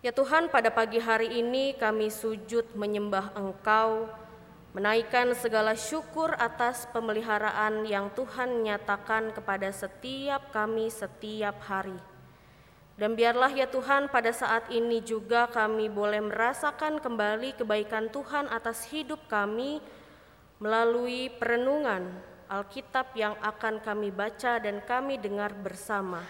Ya Tuhan, pada pagi hari ini kami sujud menyembah Engkau, menaikkan segala syukur atas pemeliharaan yang Tuhan nyatakan kepada setiap kami setiap hari. Dan biarlah ya Tuhan pada saat ini juga kami boleh merasakan kembali kebaikan Tuhan atas hidup kami melalui perenungan Alkitab yang akan kami baca dan kami dengar bersama.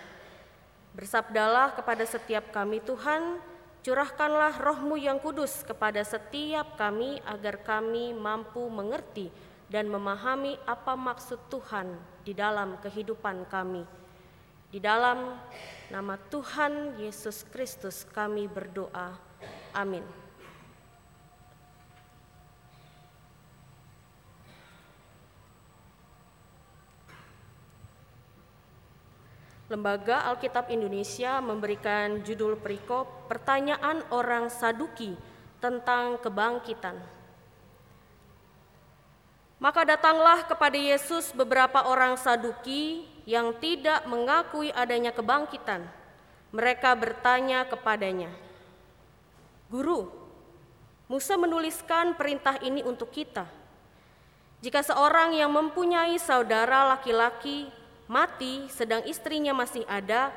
Bersabdalah kepada setiap kami Tuhan, curahkanlah rohmu yang kudus kepada setiap kami agar kami mampu mengerti dan memahami apa maksud Tuhan di dalam kehidupan kami. Di dalam nama Tuhan Yesus Kristus kami berdoa. Amin. Lembaga Alkitab Indonesia memberikan judul perikop Pertanyaan Orang Saduki tentang Kebangkitan. Maka datanglah kepada Yesus beberapa orang Saduki yang tidak mengakui adanya kebangkitan. Mereka bertanya kepadanya, "Guru, Musa menuliskan perintah ini untuk kita. Jika seorang yang mempunyai saudara laki-laki mati sedang istrinya masih ada,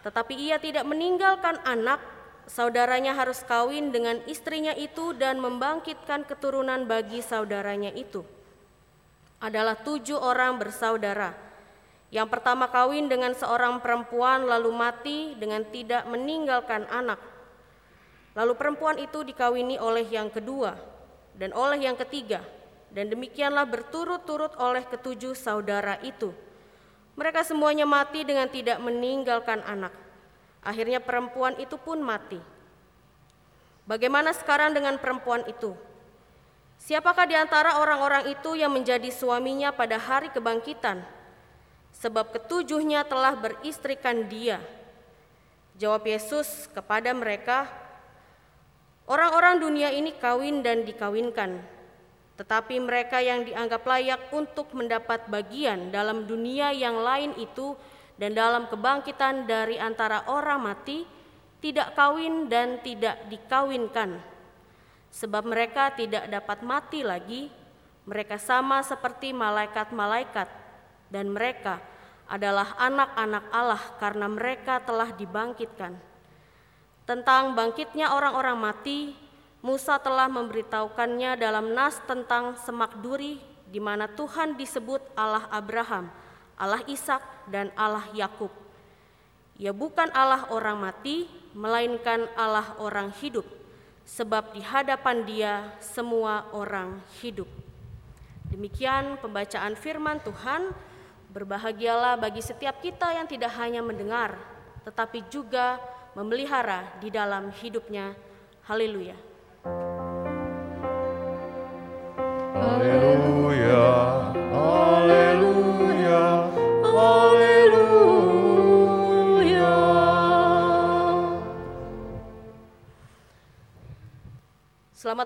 tetapi ia tidak meninggalkan anak, saudaranya harus kawin dengan istrinya itu dan membangkitkan keturunan bagi saudaranya itu. Adalah tujuh orang bersaudara. Yang pertama kawin dengan seorang perempuan lalu mati dengan tidak meninggalkan anak. Lalu perempuan itu dikawini oleh yang kedua dan oleh yang ketiga, dan demikianlah berturut-turut oleh ketujuh saudara itu. Mereka semuanya mati dengan tidak meninggalkan anak. Akhirnya perempuan itu pun mati. Bagaimana sekarang dengan perempuan itu? Siapakah di antara orang-orang itu yang menjadi suaminya pada hari kebangkitan? Sebab ketujuhnya telah beristrikan dia. Jawab Yesus kepada mereka, "Orang-orang dunia ini kawin dan dikawinkan, tetapi mereka yang dianggap layak untuk mendapat bagian dalam dunia yang lain itu dan dalam kebangkitan dari antara orang mati tidak kawin dan tidak dikawinkan. Sebab mereka tidak dapat mati lagi, mereka sama seperti malaikat-malaikat dan mereka adalah anak-anak Allah karena mereka telah dibangkitkan. Tentang bangkitnya orang-orang mati, Musa telah memberitahukannya dalam nas tentang semak duri di mana Tuhan disebut Allah Abraham, Allah Ishak dan Allah Yakub. Ia bukan Allah orang mati, melainkan Allah orang hidup, sebab di hadapan Dia semua orang hidup. Demikian pembacaan firman Tuhan. Berbahagialah bagi setiap kita yang tidak hanya mendengar, tetapi juga memelihara di dalam hidupnya. Haleluya! Selamat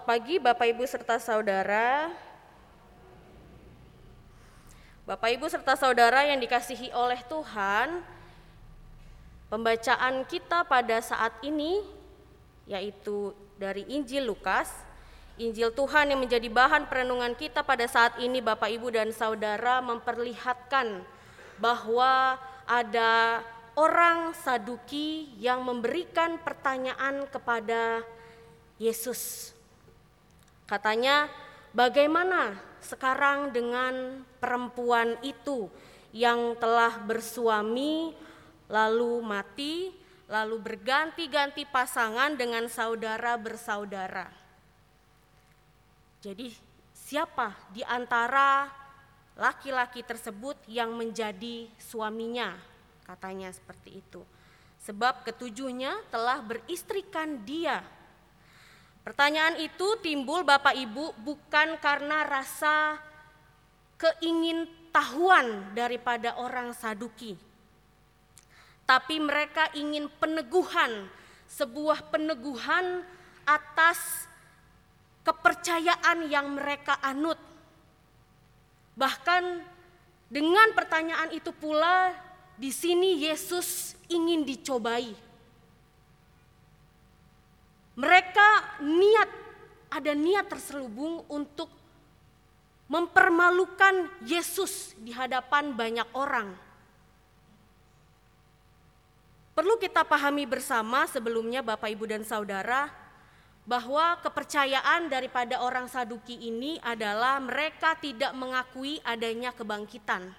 pagi Bapak Ibu serta saudara. Bapak Ibu serta saudara yang dikasihi oleh Tuhan, pembacaan kita pada saat ini yaitu dari Injil Lukas Injil Tuhan yang menjadi bahan perenungan kita pada saat ini Bapak Ibu dan Saudara memperlihatkan bahwa ada orang Saduki yang memberikan pertanyaan kepada Yesus. Katanya, bagaimana sekarang dengan perempuan itu yang telah bersuami lalu mati, lalu berganti-ganti pasangan dengan saudara bersaudara? Jadi, siapa di antara laki-laki tersebut yang menjadi suaminya? Katanya seperti itu. Sebab ketujuhnya telah beristrikan dia. Pertanyaan itu timbul Bapak Ibu bukan karena rasa keingintahuan daripada orang Saduki. Tapi mereka ingin peneguhan, sebuah peneguhan atas kepercayaan yang mereka anut. Bahkan dengan pertanyaan itu pula di sini Yesus ingin dicobai. Mereka niat, ada niat terselubung untuk mempermalukan Yesus di hadapan banyak orang. Perlu kita pahami bersama sebelumnya Bapak Ibu dan Saudara bahwa kepercayaan daripada orang Saduki ini adalah mereka tidak mengakui adanya kebangkitan.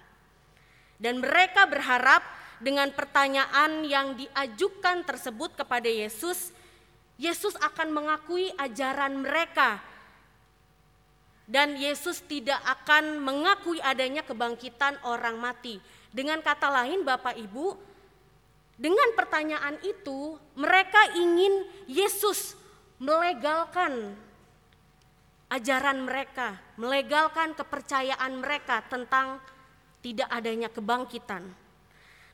Dan mereka berharap dengan pertanyaan yang diajukan tersebut kepada Yesus, Yesus akan mengakui ajaran mereka. Dan Yesus tidak akan mengakui adanya kebangkitan orang mati. Dengan kata lain, Bapak Ibu, dengan pertanyaan itu, mereka ingin Yesus melegalkan ajaran mereka, melegalkan kepercayaan mereka tentang tidak adanya kebangkitan.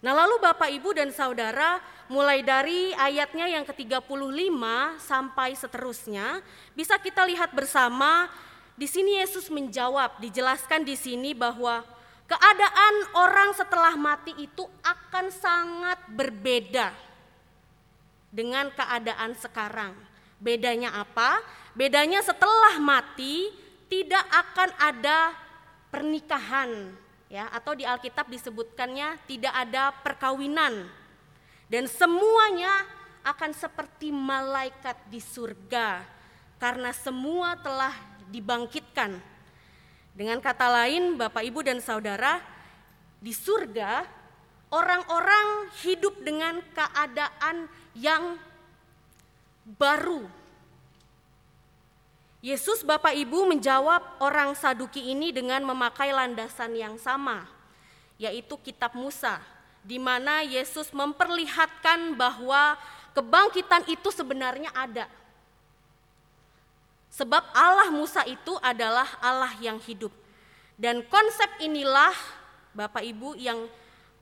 Nah, lalu Bapak Ibu dan Saudara, mulai dari ayatnya yang ke-35 sampai seterusnya, bisa kita lihat bersama di sini Yesus menjawab, dijelaskan di sini bahwa keadaan orang setelah mati itu akan sangat berbeda dengan keadaan sekarang. Bedanya apa? Bedanya setelah mati tidak akan ada pernikahan ya atau di Alkitab disebutkannya tidak ada perkawinan. Dan semuanya akan seperti malaikat di surga karena semua telah dibangkitkan. Dengan kata lain, Bapak, Ibu, dan saudara, di surga orang-orang hidup dengan keadaan yang baru. Yesus Bapak Ibu menjawab orang Saduki ini dengan memakai landasan yang sama, yaitu kitab Musa, di mana Yesus memperlihatkan bahwa kebangkitan itu sebenarnya ada. Sebab Allah Musa itu adalah Allah yang hidup. Dan konsep inilah Bapak Ibu yang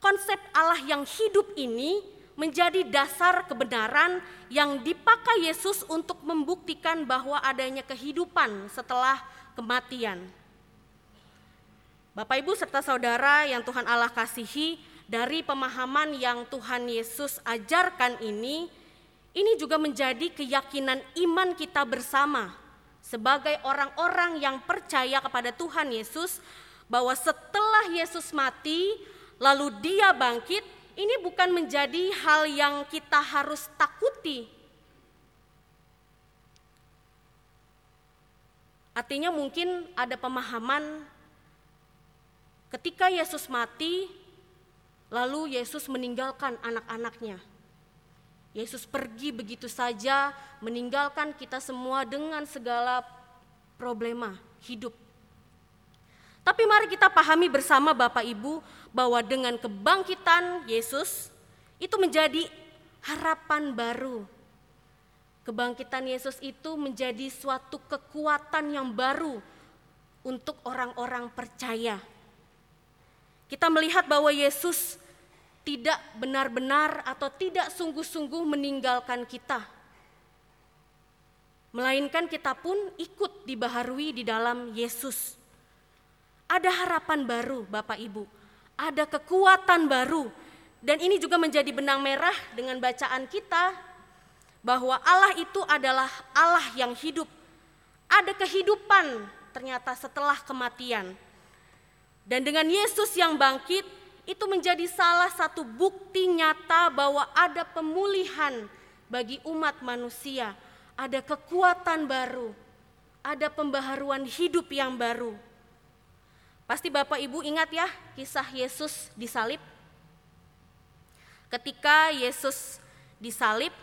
konsep Allah yang hidup ini menjadi dasar kebenaran yang dipakai Yesus untuk membuktikan bahwa adanya kehidupan setelah kematian. Bapak, Ibu, serta saudara yang Tuhan Allah kasihi, dari pemahaman yang Tuhan Yesus ajarkan ini, ini juga menjadi keyakinan iman kita bersama sebagai orang-orang yang percaya kepada Tuhan Yesus, bahwa setelah Yesus mati, lalu Dia bangkit, ini bukan menjadi hal yang kita harus takuti. Artinya mungkin ada pemahaman ketika Yesus mati, lalu Yesus meninggalkan anak-anaknya. Yesus pergi begitu saja, meninggalkan kita semua dengan segala problema hidup. Tapi mari kita pahami bersama Bapak Ibu bahwa dengan kebangkitan Yesus itu menjadi harapan baru. Kebangkitan Yesus itu menjadi suatu kekuatan yang baru untuk orang-orang percaya. Kita melihat bahwa Yesus tidak benar-benar atau tidak sungguh-sungguh meninggalkan kita. Melainkan kita pun ikut dibaharui di dalam Yesus. Ada harapan baru Bapak Ibu ada kekuatan baru. Dan ini juga menjadi benang merah dengan bacaan kita bahwa Allah itu adalah Allah yang hidup. Ada kehidupan ternyata setelah kematian. Dan dengan Yesus yang bangkit itu menjadi salah satu bukti nyata bahwa ada pemulihan bagi umat manusia, ada kekuatan baru, ada pembaharuan hidup yang baru. Pasti Bapak Ibu ingat ya kisah Yesus disalib. Ketika Yesus disalib,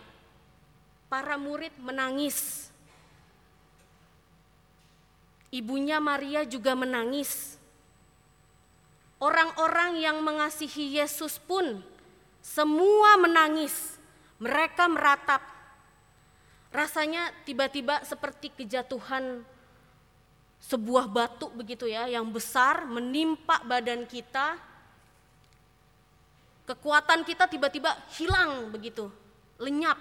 para murid menangis. Ibunya Maria juga menangis. Orang-orang yang mengasihi Yesus pun semua menangis. Mereka meratap. Rasanya tiba-tiba seperti kejatuhan sebuah batu begitu ya yang besar menimpa badan kita kekuatan kita tiba-tiba hilang begitu lenyap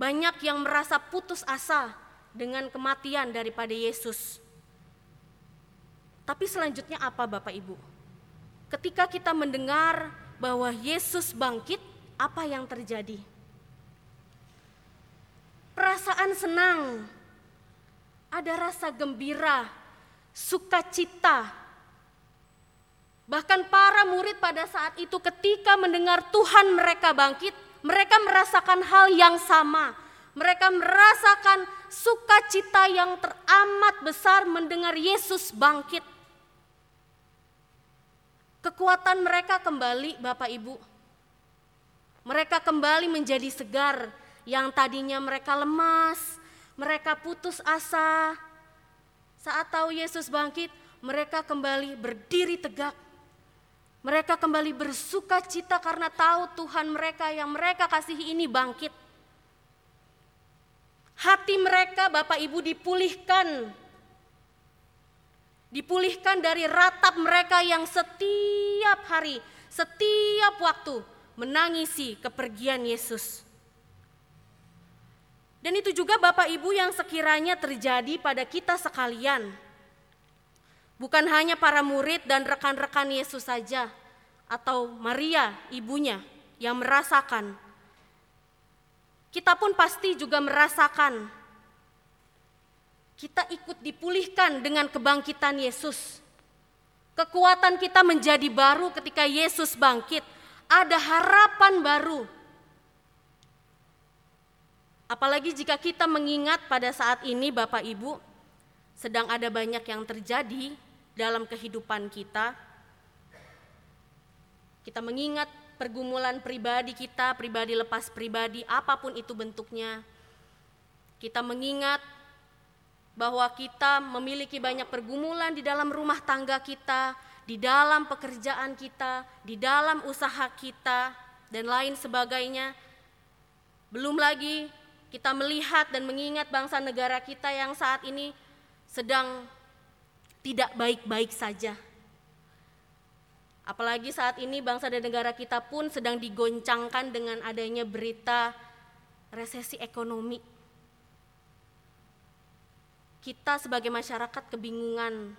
banyak yang merasa putus asa dengan kematian daripada Yesus tapi selanjutnya apa Bapak Ibu ketika kita mendengar bahwa Yesus bangkit apa yang terjadi perasaan senang, ada rasa gembira, sukacita. Bahkan para murid pada saat itu ketika mendengar Tuhan mereka bangkit, mereka merasakan hal yang sama. Mereka merasakan sukacita yang teramat besar mendengar Yesus bangkit. Kekuatan mereka kembali, Bapak Ibu. Mereka kembali menjadi segar yang tadinya mereka lemas, mereka putus asa. Saat tahu Yesus bangkit, mereka kembali berdiri tegak. Mereka kembali bersuka cita karena tahu Tuhan mereka yang mereka kasihi ini bangkit. Hati mereka, Bapak Ibu, dipulihkan Dipulihkan dari ratap mereka yang setiap hari, setiap waktu menangisi kepergian Yesus. Dan itu juga Bapak Ibu yang sekiranya terjadi pada kita sekalian. Bukan hanya para murid dan rekan-rekan Yesus saja atau Maria ibunya yang merasakan. Kita pun pasti juga merasakan kita ikut dipulihkan dengan kebangkitan Yesus. Kekuatan kita menjadi baru ketika Yesus bangkit. Ada harapan baru. Apalagi jika kita mengingat pada saat ini Bapak Ibu sedang ada banyak yang terjadi dalam kehidupan kita. Kita mengingat pergumulan pribadi kita, pribadi lepas pribadi, apa pun itu bentuknya. Kita mengingat bahwa kita memiliki banyak pergumulan di dalam rumah tangga kita, di dalam pekerjaan kita, di dalam usaha kita, dan lain sebagainya. Belum lagi kita melihat dan mengingat bangsa negara kita yang saat ini sedang tidak baik-baik saja. Apalagi saat ini bangsa dan negara kita pun sedang digoncangkan dengan adanya berita resesi ekonomi kita sebagai masyarakat kebingungan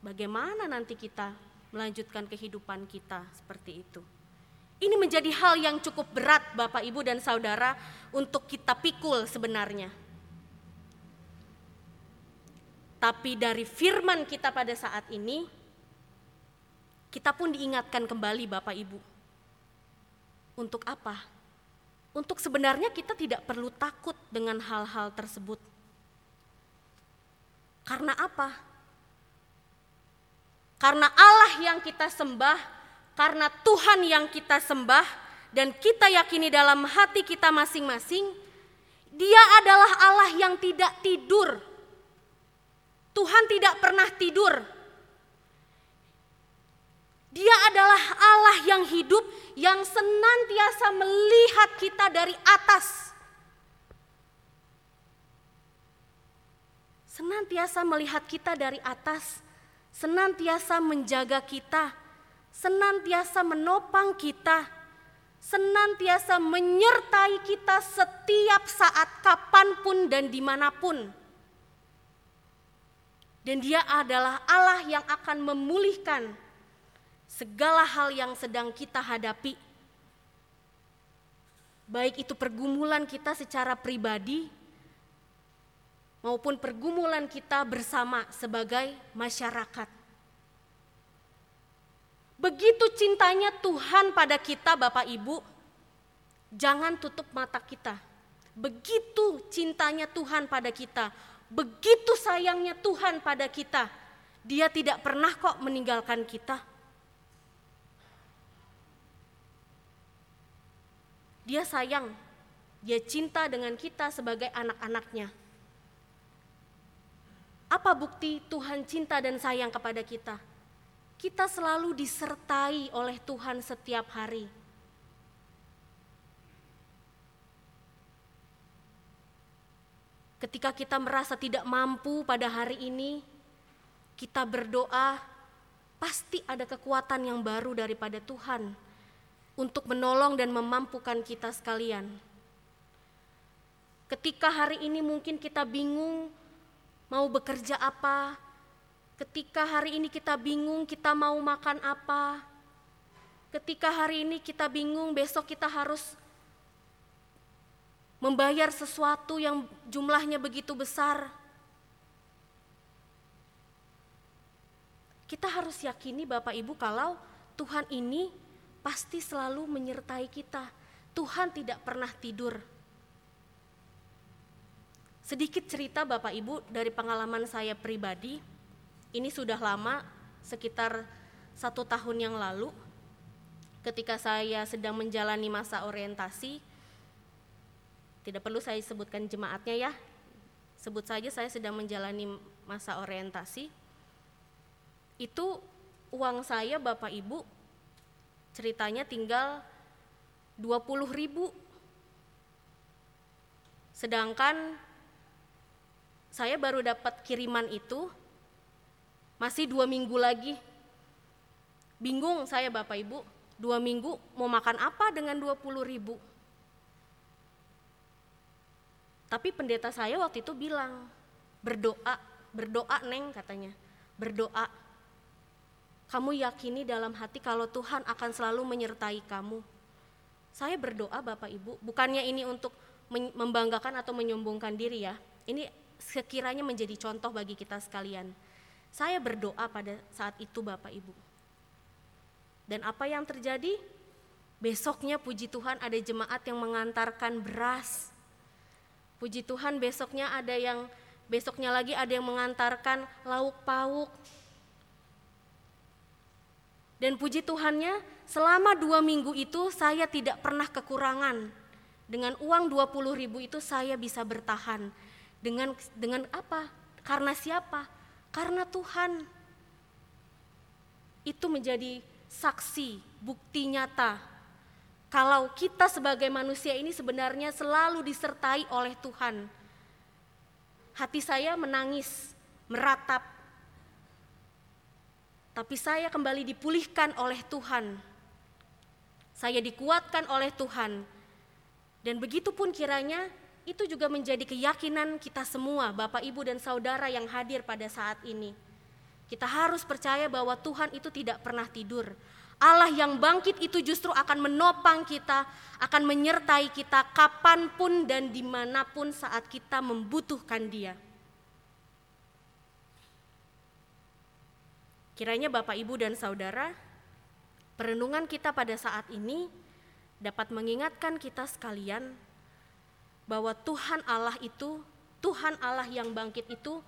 bagaimana nanti kita melanjutkan kehidupan kita seperti itu. Ini menjadi hal yang cukup berat Bapak Ibu dan Saudara untuk kita pikul sebenarnya. Tapi dari firman kita pada saat ini kita pun diingatkan kembali Bapak Ibu. Untuk apa? Untuk sebenarnya kita tidak perlu takut dengan hal-hal tersebut karena apa? Karena Allah yang kita sembah, karena Tuhan yang kita sembah, dan kita yakini dalam hati kita masing-masing, Dia adalah Allah yang tidak tidur. Tuhan tidak pernah tidur. Dia adalah Allah yang hidup, yang senantiasa melihat kita dari atas senantiasa melihat kita dari atas, senantiasa menjaga kita, senantiasa menopang kita, senantiasa menyertai kita setiap saat, kapan pun dan di mana pun. Dan Dia adalah Allah yang akan memulihkan segala hal yang sedang kita hadapi, baik itu pergumulan kita secara pribadi maupun pergumulan kita bersama sebagai masyarakat. Begitu cintanya Tuhan pada kita, Bapak Ibu, jangan tutup mata kita. Begitu cintanya Tuhan pada kita, begitu sayangnya Tuhan pada kita, Dia tidak pernah kok meninggalkan kita. Dia sayang, dia cinta dengan kita sebagai anak-anaknya. Apa bukti Tuhan cinta dan sayang kepada kita? Kita selalu disertai oleh Tuhan setiap hari. Ketika kita merasa tidak mampu pada hari ini, kita berdoa, pasti ada kekuatan yang baru daripada Tuhan untuk menolong dan memampukan kita sekalian. Ketika hari ini mungkin kita bingung mau bekerja apa, ketika hari ini kita bingung kita mau makan apa, ketika hari ini kita bingung besok kita harus membayar sesuatu yang jumlahnya begitu besar. Kita harus yakini Bapak Ibu kalau Tuhan ini pasti selalu menyertai kita. Tuhan tidak pernah tidur. Sedikit cerita Bapak Ibu dari pengalaman saya pribadi, ini sudah lama, sekitar satu tahun yang lalu, ketika saya sedang menjalani masa orientasi, tidak perlu saya sebutkan jemaatnya ya, sebut saja saya sedang menjalani masa orientasi, itu uang saya Bapak Ibu ceritanya tinggal 20 ribu. Sedangkan saya baru dapat kiriman itu masih dua minggu lagi. Bingung saya Bapak Ibu, dua minggu mau makan apa dengan 20 ribu. Tapi pendeta saya waktu itu bilang, berdoa, berdoa Neng katanya, berdoa kamu yakini dalam hati kalau Tuhan akan selalu menyertai kamu. Saya berdoa Bapak Ibu, bukannya ini untuk membanggakan atau menyombongkan diri ya. Ini sekiranya menjadi contoh bagi kita sekalian. Saya berdoa pada saat itu Bapak Ibu. Dan apa yang terjadi? Besoknya puji Tuhan ada jemaat yang mengantarkan beras. Puji Tuhan besoknya ada yang besoknya lagi ada yang mengantarkan lauk pauk, dan puji Tuhannya, selama dua minggu itu saya tidak pernah kekurangan. Dengan uang 20 ribu itu saya bisa bertahan. Dengan dengan apa? Karena siapa? Karena Tuhan. Itu menjadi saksi, bukti nyata. Kalau kita sebagai manusia ini sebenarnya selalu disertai oleh Tuhan. Hati saya menangis, meratap, tapi saya kembali dipulihkan oleh Tuhan. Saya dikuatkan oleh Tuhan. Dan begitu pun kiranya itu juga menjadi keyakinan kita semua, Bapak, Ibu, dan saudara yang hadir pada saat ini. Kita harus percaya bahwa Tuhan itu tidak pernah tidur. Allah yang bangkit itu justru akan menopang kita, akan menyertai kita kapan pun dan di mana pun saat kita membutuhkan Dia. Kiranya Bapak, Ibu, dan Saudara, perenungan kita pada saat ini dapat mengingatkan kita sekalian bahwa Tuhan Allah itu, Tuhan Allah yang bangkit itu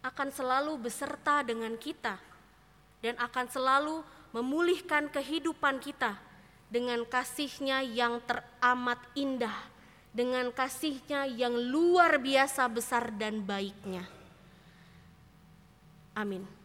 akan selalu beserta dengan kita dan akan selalu memulihkan kehidupan kita dengan kasihnya yang teramat indah, dengan kasihnya yang luar biasa besar dan baiknya. Amin.